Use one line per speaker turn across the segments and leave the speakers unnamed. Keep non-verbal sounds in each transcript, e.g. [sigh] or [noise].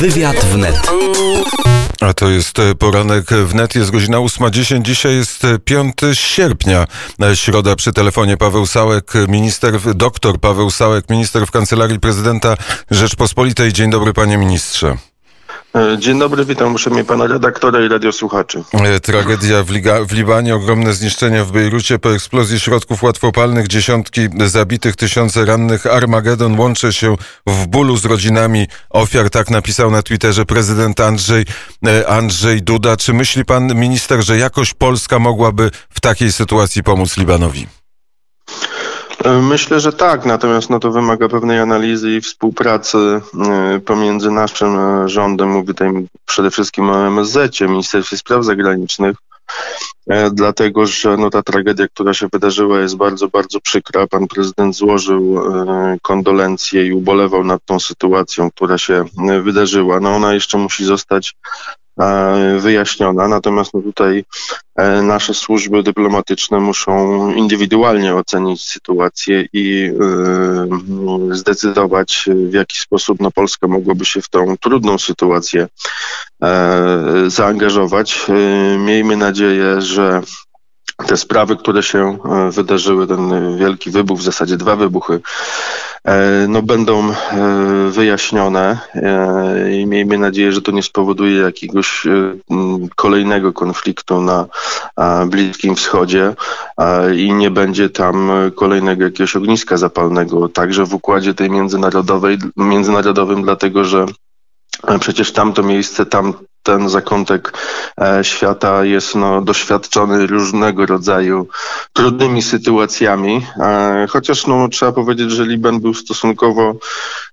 Wywiad wnet.
A to jest e, poranek wnet, jest godzina 8.10. Dzisiaj jest e, 5 sierpnia, e, środa przy telefonie Paweł Sałek, minister, doktor Paweł Sałek, minister w Kancelarii Prezydenta Rzeczpospolitej. Dzień dobry panie ministrze.
E, Dzień dobry, witam uprzejmie pana redaktora i radiosłuchaczy.
E, Tragedia w, Liga, w Libanie, ogromne zniszczenia w Bejrucie po eksplozji środków łatwopalnych, dziesiątki zabitych, tysiące rannych. Armagedon łączy się w bólu z rodzinami ofiar, tak napisał na Twitterze prezydent Andrzej, e, Andrzej Duda. Czy myśli pan minister, że jakoś Polska mogłaby w takiej sytuacji pomóc Libanowi?
E, Myślę, że tak, natomiast no to wymaga pewnej analizy i współpracy e, pomiędzy naszym e, rządem, mówię tutaj przede wszystkim o MSZ, Ministerstwie Spraw Zagranicznych, dlatego że no, ta tragedia, która się wydarzyła jest bardzo, bardzo przykra. Pan prezydent złożył kondolencje i ubolewał nad tą sytuacją, która się wydarzyła. No ona jeszcze musi zostać wyjaśniona, natomiast no, tutaj e, nasze służby dyplomatyczne muszą indywidualnie ocenić sytuację i e, zdecydować, w jaki sposób no, Polska mogłaby się w tą trudną sytuację e, zaangażować. E, Miejmy nadzieję, że te sprawy, które się e, wydarzyły, ten wielki wybuch, w zasadzie dwa wybuchy, e, no będą e, wyjaśnione e, i miejmy nadzieję, że to nie spowoduje jakiegoś e, kolejnego konfliktu na Bliskim Wschodzie i nie będzie tam e, kolejnego jakiegoś ogniska zapalnego, także w układzie tej międzynarodowej, międzynarodowym, dlatego że e, przecież tamto miejsce, tam ten zakątek e, świata jest no, doświadczony różnego rodzaju trudnymi sytuacjami, e, chociaż no, trzeba powiedzieć, że Liban był stosunkowo,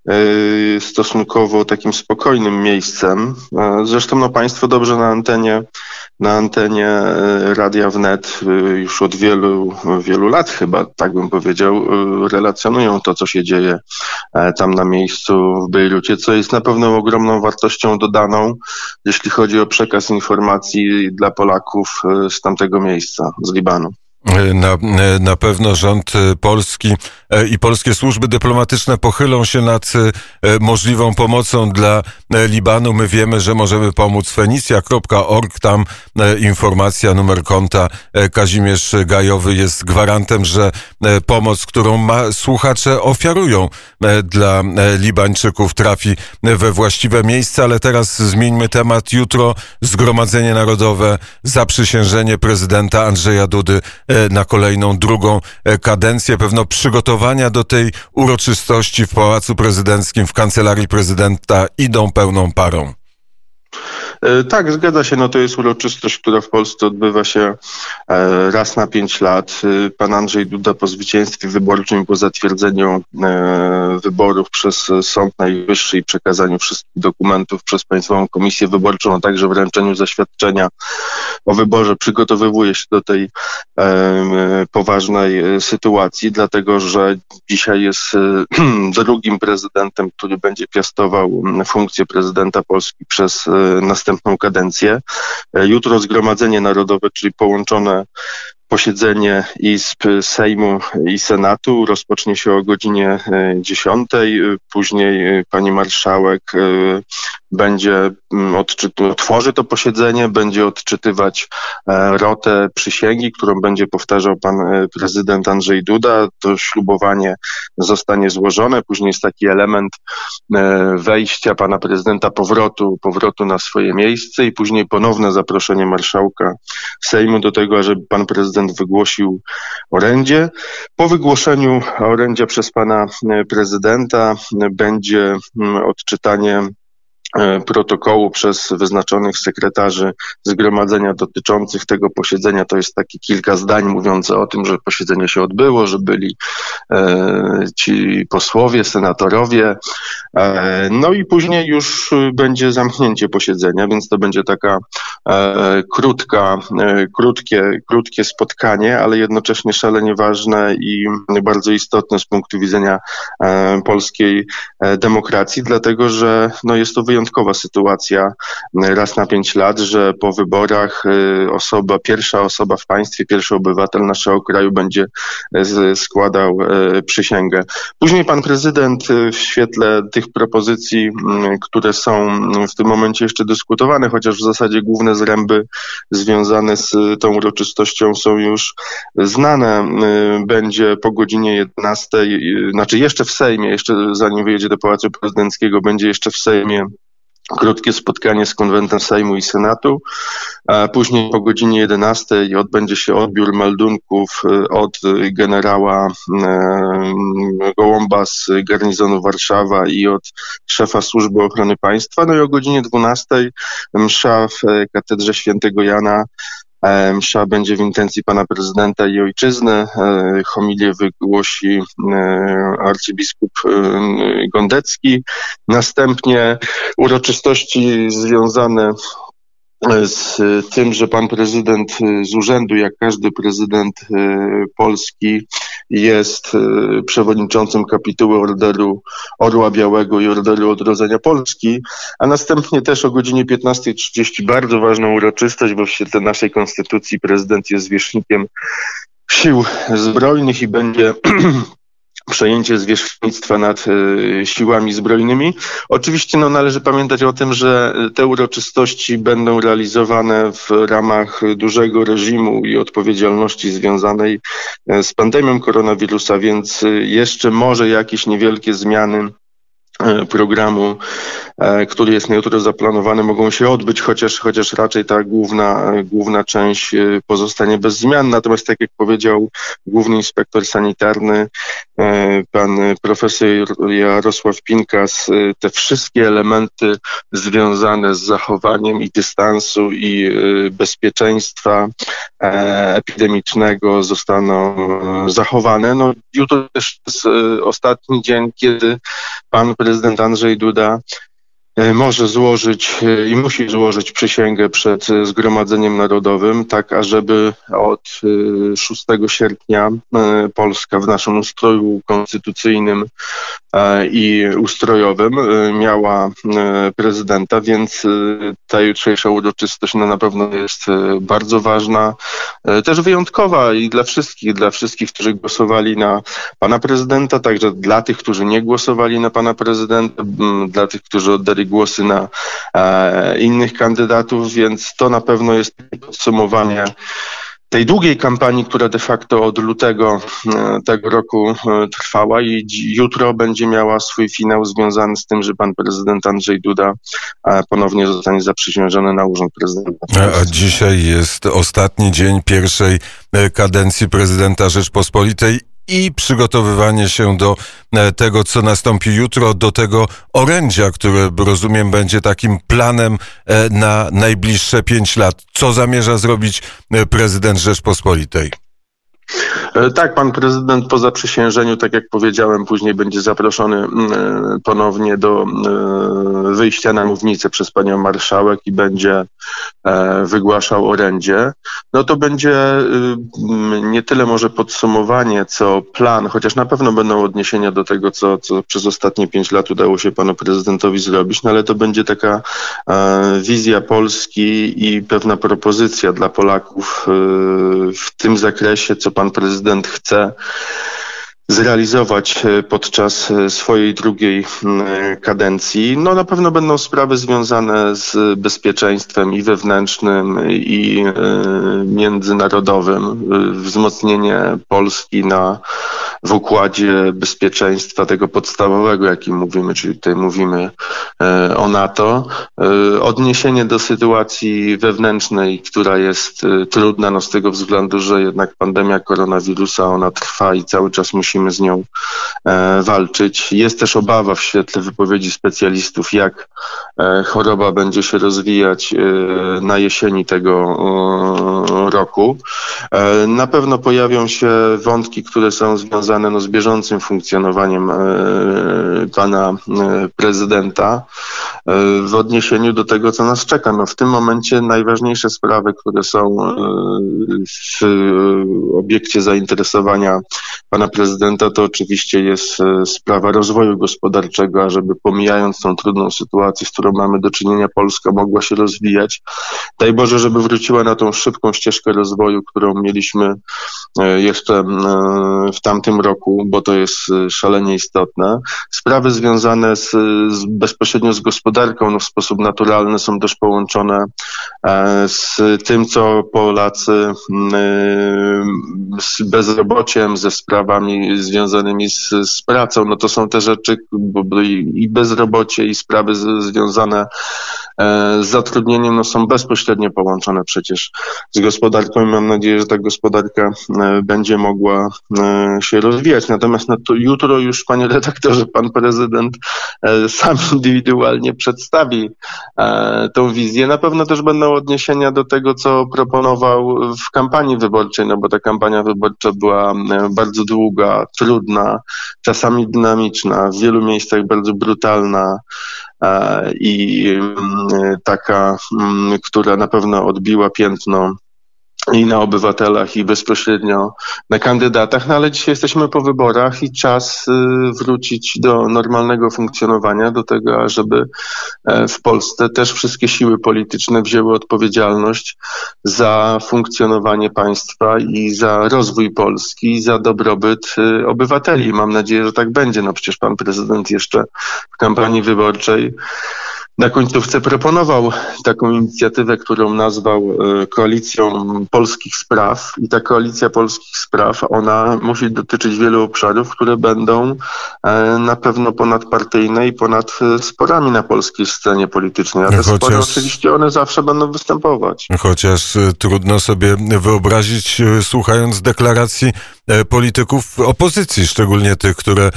e, stosunkowo takim spokojnym miejscem. Zresztą no, Państwo dobrze na antenie, na antenie e, Radia Wnet e, już od wielu, wielu lat chyba, tak bym powiedział, e, relacjonują to, co się dzieje tam na miejscu w Bejrucie, co jest na pewno ogromną wartością dodaną, jeśli chodzi o przekaz informacji dla Polaków z tamtego miejsca, z Libanu.
Na, na pewno rząd polski i polskie służby dyplomatyczne pochylą się nad e, możliwą pomocą dla e, Libanu. My wiemy, że możemy pomóc fenicja.org. Tam e, informacja, numer konta. E, Kazimierz Gajowy jest gwarantem, że e, pomoc, którą ma, słuchacze ofiarują e, dla e, Libańczyków, trafi we właściwe miejsce. Ale teraz zmieńmy temat. Jutro Zgromadzenie Narodowe, zaprzysiężenie prezydenta Andrzeja Dudy e, na kolejną, drugą e, kadencję. Pewno przygotowania do tej uroczystości w Pałacu Prezydenckim, w Kancelarii Prezydenta idą pełną parą.
E, Tak, zgadza się. No to jest uroczystość, która w Polsce odbywa się e, raz na pięć lat. E, Pan Andrzej Duda po zwycięstwie wyborczym i po zatwierdzeniu wyborów przez Sąd Najwyższy i przekazaniu wszystkich dokumentów przez Państwową Komisję Wyborczą, a także wręczeniu zaświadczenia o wyborze przygotowywuje się do tej e, poważnej e, sytuacji, dlatego że dzisiaj jest e, [clears throat] drugim prezydentem, który będzie piastował funkcję prezydenta Polski przez następną kadencję. Jutro Zgromadzenie Narodowe, czyli połączone posiedzenie Izb Sejmu i Senatu rozpocznie się o godzinie e, 10. E, Później e, pani marszałek e, będzie mm, odczytu, otworzy to posiedzenie, będzie odczytywać rotę przysięgi, którą będzie powtarzał pan prezydent Andrzej Duda. To ślubowanie zostanie złożone. Później jest taki element wejścia pana prezydenta, powrotu, powrotu na swoje miejsce i później ponowne zaproszenie marszałka Sejmu do tego, żeby pan prezydent wygłosił orędzie. Po wygłoszeniu orędzia przez pana prezydenta będzie mm, odczytanie protokołu przez wyznaczonych sekretarzy zgromadzenia dotyczących tego posiedzenia. To jest takie kilka zdań mówiące o tym, że posiedzenie się odbyło, że byli e, ci posłowie, senatorowie. E, no i później już będzie zamknięcie posiedzenia, więc to będzie taka krótka, krótkie, krótkie spotkanie, ale jednocześnie szalenie ważne i bardzo istotne z punktu widzenia polskiej demokracji, dlatego że no, jest to wyjątkowa sytuacja raz na pięć lat, że po wyborach osoba, pierwsza osoba w państwie, pierwszy obywatel naszego kraju będzie składał przysięgę. Później pan prezydent w świetle tych propozycji, które są w tym momencie jeszcze dyskutowane, chociaż w zasadzie główne zręby związane z tą uroczystością są już znane. Będzie po godzinie 11, znaczy jeszcze w Sejmie, jeszcze zanim wyjedzie do Pałacu Prezydenckiego, będzie jeszcze w Sejmie krótkie spotkanie z konwentem Sejmu i Senatu. Później po godzinie 11 odbędzie się odbiór meldunków e, od generała e, Gołąba z garnizonu Warszawa i od szefa Służby Ochrony Państwa. No i o godzinie 12 msza w katedrze świętego Jana E, msza będzie w intencji pana prezydenta i ojczyzny. E, homilię wygłosi e, arcybiskup Gondecki. Następnie uroczystości związane z tym, że pan prezydent z urzędu, jak każdy prezydent Polski, jest przewodniczącym kapituły Orderu Orła Białego i Orderu Odrodzenia Polski, a następnie też o godzinie 15.30 bardzo ważną uroczystość, bo w świetle naszej konstytucji prezydent jest zwierzchnikiem sił zbrojnych i będzie [clears throat] przejęcie zwierzchnictwa nad e, siłami zbrojnymi. Oczywiście no, należy pamiętać o tym, że te uroczystości będą realizowane w ramach dużego reżimu i odpowiedzialności związanej e, z pandemią koronawirusa, więc e, jeszcze może jakieś niewielkie zmiany programu E, który jest na jutro zaplanowany, mogą się odbyć, chociaż, chociaż raczej ta główna, główna część e, pozostanie bez zmian. Natomiast, tak jak powiedział główny inspektor sanitarny, e, pan profesor Jarosław Pinkas, te wszystkie elementy związane z zachowaniem i dystansu i bezpieczeństwa epidemicznego zostaną zachowane. No, jutro też jest ostatni dzień, kiedy pan prezydent Andrzej Duda może złożyć e, i musi złożyć przysięgę przed e, Zgromadzeniem Narodowym, tak ażeby od 6 sierpnia Polska w naszym ustroju konstytucyjnym i ustrojowym miała prezydenta, więc ta jutrzejsza uroczystość no, na pewno jest bardzo ważna, też wyjątkowa i dla wszystkich, dla wszystkich, którzy głosowali na pana prezydenta, także dla tych, którzy nie głosowali na pana prezydenta, dla tych, którzy oddali głosy na e, innych kandydatów, więc to na pewno jest podsumowanie tej długiej kampanii, która de facto od lutego e, tego roku e, trwała i jutro będzie miała swój finał związany z tym, że pan prezydent Andrzej Duda ponownie zostanie zaprzysiężony na urząd prezydenta.
A dzisiaj jest ostatni dzień pierwszej kadencji prezydenta Rzeczpospolitej i przygotowywanie się do e, tego, co nastąpi jutro, do tego orędzia, które rozumiem będzie takim planem e, na najbliższe pięć lat. Co zamierza zrobić e, prezydent Rzeczpospolitej?
E, tak, pan prezydent po zaprzysiężeniu, tak jak powiedziałem, później będzie zaproszony mm, e, ponownie do e, wyjścia na mównicę przez panią marszałek i będzie wygłaszał orędzie. No to będzie nie tyle może podsumowanie, co plan, chociaż na pewno będą odniesienia do tego, co, co przez ostatnie pięć lat udało się panu prezydentowi zrobić, no ale to będzie taka wizja Polski i pewna propozycja dla Polaków w tym zakresie, co pan prezydent chce zrealizować e, podczas e, swojej drugiej kadencji. No na pewno będą sprawy związane z bezpieczeństwem i wewnętrznym i e, międzynarodowym. Wzmocnienie Polski na w układzie bezpieczeństwa tego podstawowego, jakim mówimy, czyli tutaj mówimy o NATO. Odniesienie do sytuacji wewnętrznej, która jest trudna, no z tego względu, że jednak pandemia koronawirusa, ona trwa i cały czas musimy z nią e, walczyć. Jest też obawa w świetle wypowiedzi specjalistów, jak e, choroba będzie się rozwijać e, na jesieni tego roku. Na pewno pojawią się wątki, które są związane no, z bieżącym funkcjonowaniem pana prezydenta. W odniesieniu do tego, co nas czeka. No w tym momencie najważniejsze sprawy, które są w obiekcie zainteresowania pana prezydenta, to oczywiście jest sprawa rozwoju gospodarczego, a żeby pomijając tą trudną sytuację, z którą mamy do czynienia, Polska mogła się rozwijać. Daj Boże, żeby wróciła na tą szybką ścieżkę rozwoju, którą mieliśmy jeszcze w tamtym roku, bo to jest szalenie istotne. Sprawy związane z, z bezpośrednio z gospodarką no w sposób naturalny są też połączone e, z tym, co Polacy z bezrobociem, ze sprawami związanymi z, z pracą, no to są te rzeczy, i bezrobocie, i sprawy z, związane e, z zatrudnieniem no są bezpośrednio połączone przecież z gospodarką i mam nadzieję, że ta gospodarka e, będzie mogła się rozwijać. Natomiast no to jutro już, panie redaktorze, pan prezydent e, sam [laughs] indywidualnie przedstawi e, tą wizję. Na pewno też będą odniesienia do tego, co proponował w kampanii wyborczej, no bo ta kampania wyborcza była e, bardzo długa, trudna, czasami dynamiczna, w wielu miejscach bardzo brutalna i mm, taka, mm, która na pewno odbiła piętno i na obywatelach, i bezpośrednio na kandydatach, no ale dzisiaj jesteśmy po wyborach i czas y, wrócić do normalnego funkcjonowania, do tego, żeby e, w Polsce też wszystkie siły polityczne wzięły odpowiedzialność za funkcjonowanie państwa i za rozwój Polski, i za dobrobyt y, obywateli. Mam nadzieję, że tak będzie. No przecież pan prezydent jeszcze w kampanii wyborczej na końcówce proponował taką inicjatywę, którą nazwał e, Koalicją Polskich Spraw. I ta Koalicja Polskich Spraw, ona musi dotyczyć wielu obszarów, które będą e, na pewno ponadpartyjne i ponad e, sporami na polskiej scenie politycznej. A te Chociaż... spory oczywiście one zawsze będą występować.
Chociaż trudno sobie wyobrazić, słuchając deklaracji polityków opozycji, szczególnie tych, które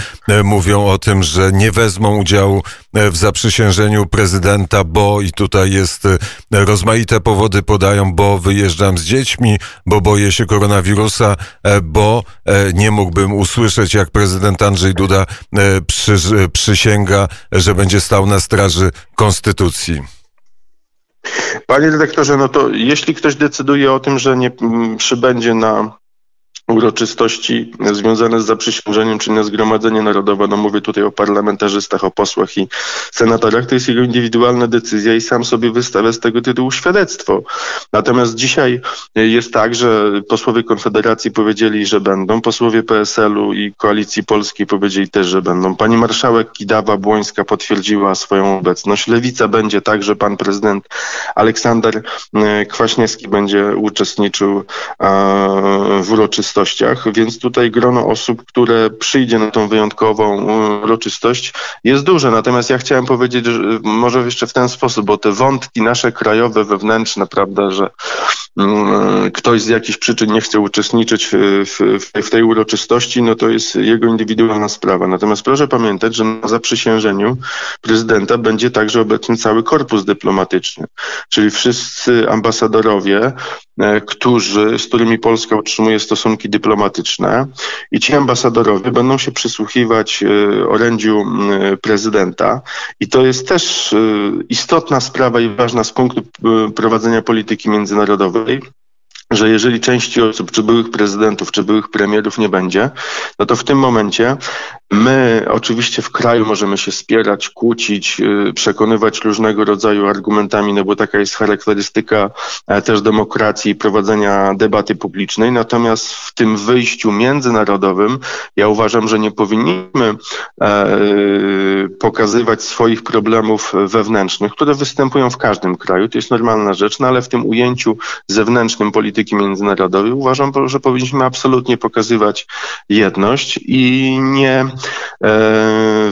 mówią o tym, że nie wezmą udziału w zaprzysiężeniu prezydenta, bo i tutaj jest e, rozmaite powody podają, bo wyjeżdżam z dziećmi, bo boję się koronawirusa, e, bo e, nie mógłbym usłyszeć, jak prezydent Andrzej Duda przy, przysięga, że będzie stał na straży konstytucji.
Panie dyrektorze, no to jeśli ktoś decyduje o tym, że nie przybędzie na uroczystości związane z zaprzysiężeniem czy na Zgromadzenie Narodowe, no mówię tutaj o parlamentarzystach, o posłach i senatorach, to jest jego indywidualna decyzja i sam sobie wystawia z tego tytułu świadectwo. Natomiast dzisiaj jest tak, że posłowie Konfederacji powiedzieli, że będą, posłowie PSL-u i Koalicji Polskiej powiedzieli też, że będą. Pani marszałek Kidawa-Błońska potwierdziła swoją obecność. Lewica będzie tak, że pan prezydent Aleksander e, Kwaśniewski będzie uczestniczył e, w uroczystości uroczystościach, więc tutaj grono osób, które przyjdzie na tą wyjątkową e, uroczystość jest duże. Natomiast ja chciałem powiedzieć, że może jeszcze w ten sposób, bo te wątki nasze krajowe, wewnętrzne, prawda, że mm, ktoś z jakichś przyczyn nie chce uczestniczyć w, w, w tej uroczystości, no to jest jego indywidualna sprawa. Natomiast proszę pamiętać, że na zaprzysiężeniu prezydenta będzie także obecny cały korpus dyplomatyczny, czyli wszyscy ambasadorowie, e, którzy, z którymi Polska utrzymuje stosunki dyplomatyczne i ci ambasadorowie będą się przysłuchiwać e, orędziu prezydenta. I to jest też e, istotna sprawa i ważna z punktu e, prowadzenia polityki międzynarodowej że jeżeli części osób, czy byłych prezydentów, czy byłych premierów nie będzie, no to w tym momencie my oczywiście w kraju możemy się spierać, kłócić, y, przekonywać różnego rodzaju argumentami, no bo taka jest charakterystyka e, też demokracji i prowadzenia debaty publicznej. Natomiast w tym wyjściu międzynarodowym ja uważam, że nie powinniśmy e, pokazywać swoich problemów wewnętrznych, które występują w każdym kraju. To jest normalna rzecz, no ale w tym ujęciu zewnętrznym polityki międzynarodowej uważam, że powinniśmy absolutnie pokazywać jedność i nie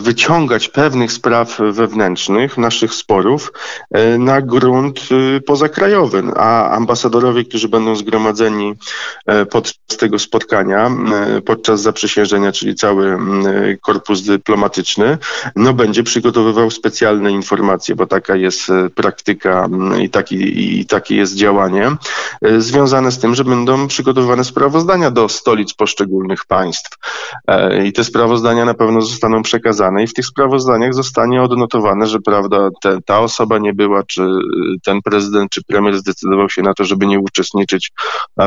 wyciągać pewnych spraw wewnętrznych, naszych sporów e, na grunt e, pozakrajowy. A ambasadorowie, którzy będą zgromadzeni e, podczas tego spotkania, e, podczas zaprzysiężenia, czyli cały e, korpus dyplomatyczny, no będzie przygotowywał specjalne informacje, bo taka jest praktyka i, taki, i takie jest działanie, związane z tym, że będą przygotowywane sprawozdania do stolic poszczególnych państw. I te sprawozdania na pewno zostaną przekazane i w tych sprawozdaniach zostanie odnotowane, że prawda, te, ta osoba nie była, czy ten prezydent, czy premier zdecydował się na to, żeby nie uczestniczyć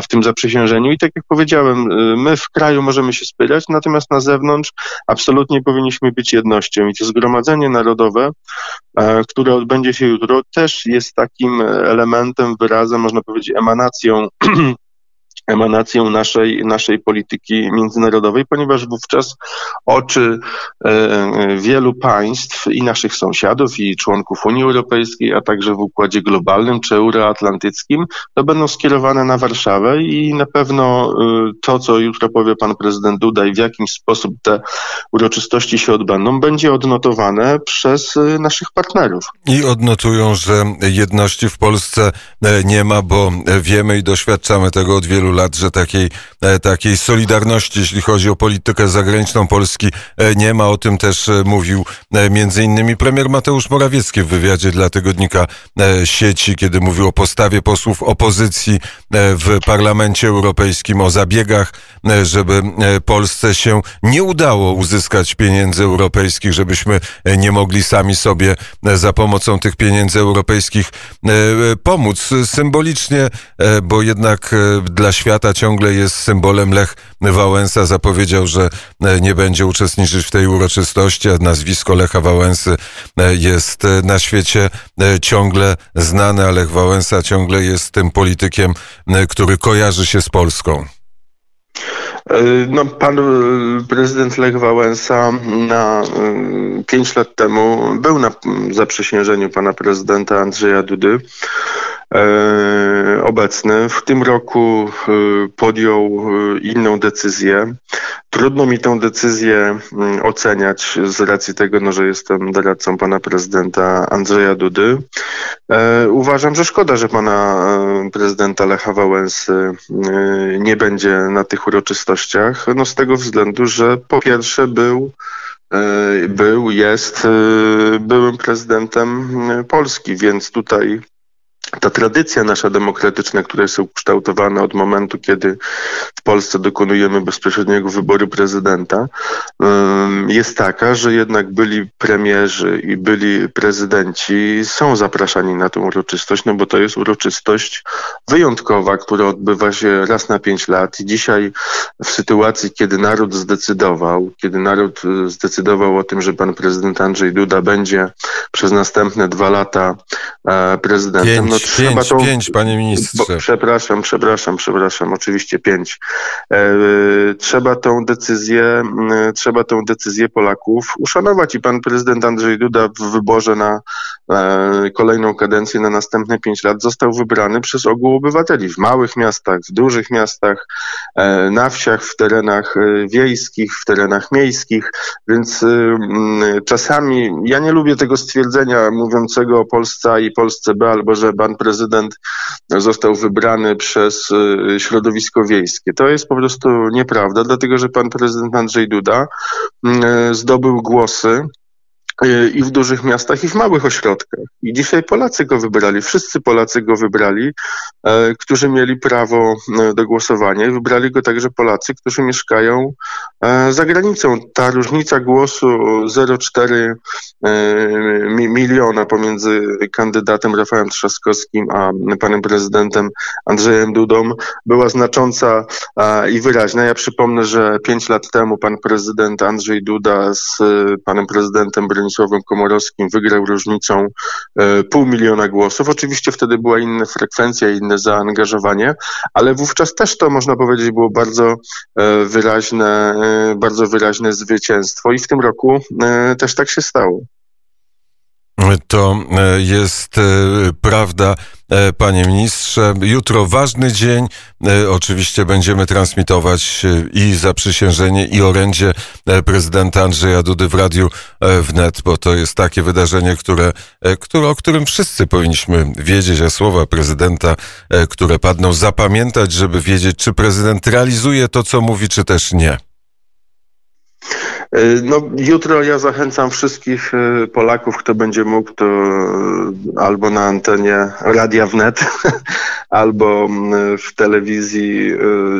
w tym zaprzysiężeniu. I tak jak powiedziałem, my w kraju możemy się spierać, natomiast na zewnątrz absolutnie powinniśmy być jednością. I to Zgromadzenie Narodowe, które odbędzie się jutro, też jest takim elementem, wyrazem, można powiedzieć, emanacją [clears throat] emanacją naszej, naszej polityki międzynarodowej, ponieważ wówczas oczy e, wielu państw i naszych sąsiadów i członków Unii Europejskiej, a także w układzie globalnym czy euroatlantyckim, to będą skierowane na Warszawę i na pewno e, to, co jutro powie pan prezydent Duda i w jakim sposób te uroczystości się odbędą, będzie odnotowane przez e, naszych partnerów.
I odnotują, że jedności w Polsce nie ma, bo wiemy i doświadczamy tego od wielu lat, że takiej, e, takiej solidarności, jeśli chodzi o politykę zagraniczną Polski, e, nie ma. O tym też e, mówił między innymi premier Mateusz Morawiecki w wywiadzie dla tygodnika sieci, kiedy mówił o postawie posłów opozycji w Parlamencie Europejskim, o zabiegach, żeby Polsce się nie udało uzyskać pieniędzy europejskich, żebyśmy nie mogli sami sobie za pomocą tych pieniędzy europejskich pomóc symbolicznie, bo jednak dla świata ciągle jest symbolem. Lech Wałęsa zapowiedział, że e, nie będzie uczestniczyć w tej uroczystości, a nazwisko Lecha Wałęsy e, jest e, na świecie ciągle znane, a Lech Wałęsa ciągle jest tym politykiem, który kojarzy się z Polską.
No, pan prezydent Lech Wałęsa na pięć lat temu był na zaprzysiężeniu pana prezydenta Andrzeja Dudy. E, obecny. W tym roku e, podjął e, inną decyzję. Trudno mi tę decyzję mm, oceniać z racji tego, no, że jestem doradcą pana prezydenta Andrzeja Dudy. Uważam, że szkoda, że pana prezydenta Lecha Wałęsy nie będzie na tych uroczystościach. No z tego względu, że po pierwsze był był, jest byłym prezydentem Polski, więc tutaj ta tradycja nasza demokratyczna, która jest ukształtowana od momentu, kiedy w Polsce dokonujemy bezpośredniego wyboru prezydenta, jest taka, że jednak byli premierzy i byli prezydenci są zapraszani na tę uroczystość, no bo to jest uroczystość wyjątkowa, która odbywa się raz na pięć lat. I dzisiaj w sytuacji, kiedy naród zdecydował, kiedy naród y, zdecydował o tym, że pan prezydent Andrzej Duda będzie przez następne dwa lata e, prezydentem,
no trzeba pięć, to... Pięć, panie ministrze.
Bo, przepraszam, przepraszam, przepraszam, oczywiście pięć. E, trzeba tą decyzję, trzeba tą decyzję Polaków uszanować i pan prezydent Andrzej Duda w wyborze na kolejną kadencję na następne pięć lat został wybrany przez ogół obywateli w małych miastach, w dużych miastach, e, na wsiach, w terenach e, wiejskich, w terenach miejskich, więc e, czasami ja nie lubię tego stwierdzenia mówiącego o Polsce A i Polsce B albo że pan prezydent został wybrany przez środowisko wiejskie. To jest po prostu nieprawda, dlatego że pan prezydent Andrzej Duda y, zdobył głosy i w dużych miastach, i w małych ośrodkach. I dzisiaj Polacy go wybrali, wszyscy Polacy go wybrali, e, którzy mieli prawo e, do głosowania i wybrali go także Polacy, którzy mieszkają e, za granicą. Ta różnica głosu 0,4 miliona pomiędzy kandydatem Rafałem Trzaskowskim a panem prezydentem Andrzejem Dudą była znacząca i wyraźna. Ja przypomnę, że pięć lat temu pan prezydent Andrzej Duda z panem prezydentem Bronisławem Stanisławem Komorowskim wygrał różnicą e, pół miliona głosów. Oczywiście wtedy była inna frekwencja, inne zaangażowanie, ale wówczas też to można powiedzieć było bardzo e, wyraźne, e, bardzo wyraźne zwycięstwo i w tym roku też tak się stało.
To jest prawda. E, panie ministrze, jutro ważny dzień. E, oczywiście będziemy transmitować e, i zaprzysiężenie, i orędzie prezydenta Andrzeja Dudy w Radiu Wnet, bo to jest takie wydarzenie, które, które, o którym wszyscy powinniśmy wiedzieć, a słowa prezydenta, które padną, zapamiętać, żeby wiedzieć, czy prezydent realizuje to, co mówi, czy też nie.
Y, No, jutro ja zachęcam wszystkich y, Polaków, kto będzie mógł, to y, albo na antenie Radia Wnet, [laughs] albo mm, w telewizji,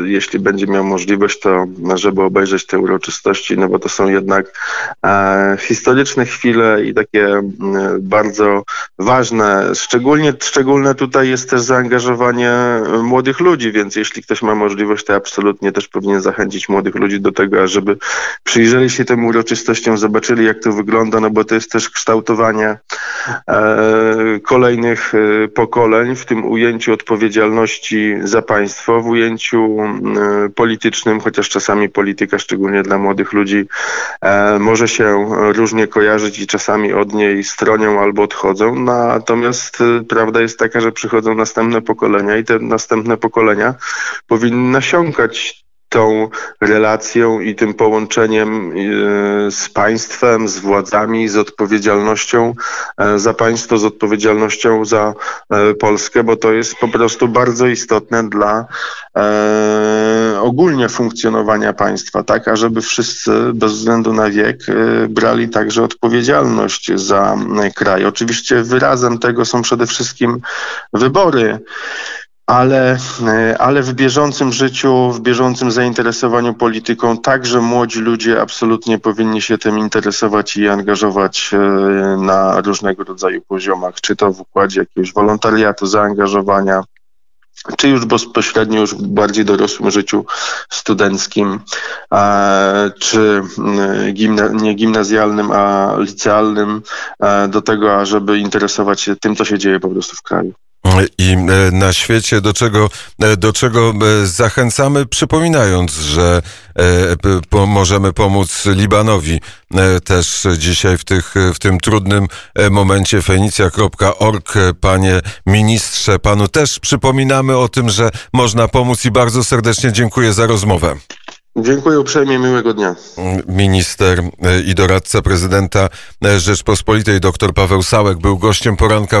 jeśli będzie miał możliwość, to żeby obejrzeć te uroczystości, no bo to są jednak e, historyczne chwile i takie mm, bardzo ważne. Szczególnie szczególne tutaj jest też zaangażowanie młodych ludzi, więc jeśli ktoś ma możliwość, to absolutnie też powinien zachęcić młodych ludzi do tego, żeby przyjrzeli się tym uroczystościom, zobaczyli jak to wygląda, no bo to jest też kształtowanie e, kolejnych e, pokoleń w tym ujęciu odpowiedzialności za państwo, w ujęciu e, politycznym, chociaż czasami polityka, szczególnie dla młodych ludzi, e, może się różnie kojarzyć i czasami od niej stronią albo odchodzą. Natomiast e, prawda jest taka, że przychodzą następne pokolenia i te następne pokolenia powinny nasiąkać tą relacją i tym połączeniem e, z państwem, z władzami, z odpowiedzialnością e, za państwo, z odpowiedzialnością za e, Polskę, bo to jest po prostu bardzo istotne dla ogólnie funkcjonowania państwa, tak, ażeby wszyscy bez względu na wiek brali także odpowiedzialność za kraj. Oczywiście wyrazem tego są przede wszystkim wybory ale, e, ale w bieżącym życiu, w bieżącym zainteresowaniu polityką także młodzi ludzie absolutnie powinni się tym interesować i angażować e, na różnego rodzaju poziomach, czy to w układzie jakiegoś wolontariatu, zaangażowania, czy już bezpośrednio już w bardziej dorosłym życiu studenckim, e, czy mm, gimna, nie gimnazjalnym, a licealnym, e, do tego, ażeby interesować się tym, co się dzieje po prostu w kraju.
I e, na świecie, do czego, e, do czego e, zachęcamy, przypominając, że po, możemy pomóc Libanowi też dzisiaj w, tych, w tym trudnym momencie fenicja.org. Panie ministrze, panu też przypominamy o tym, że można pomóc i bardzo serdecznie dziękuję za rozmowę.
Dziękuję uprzejmie, miłego dnia.
Minister i doradca prezydenta Rzeczpospolitej dr Paweł Sałek był gościem poranka w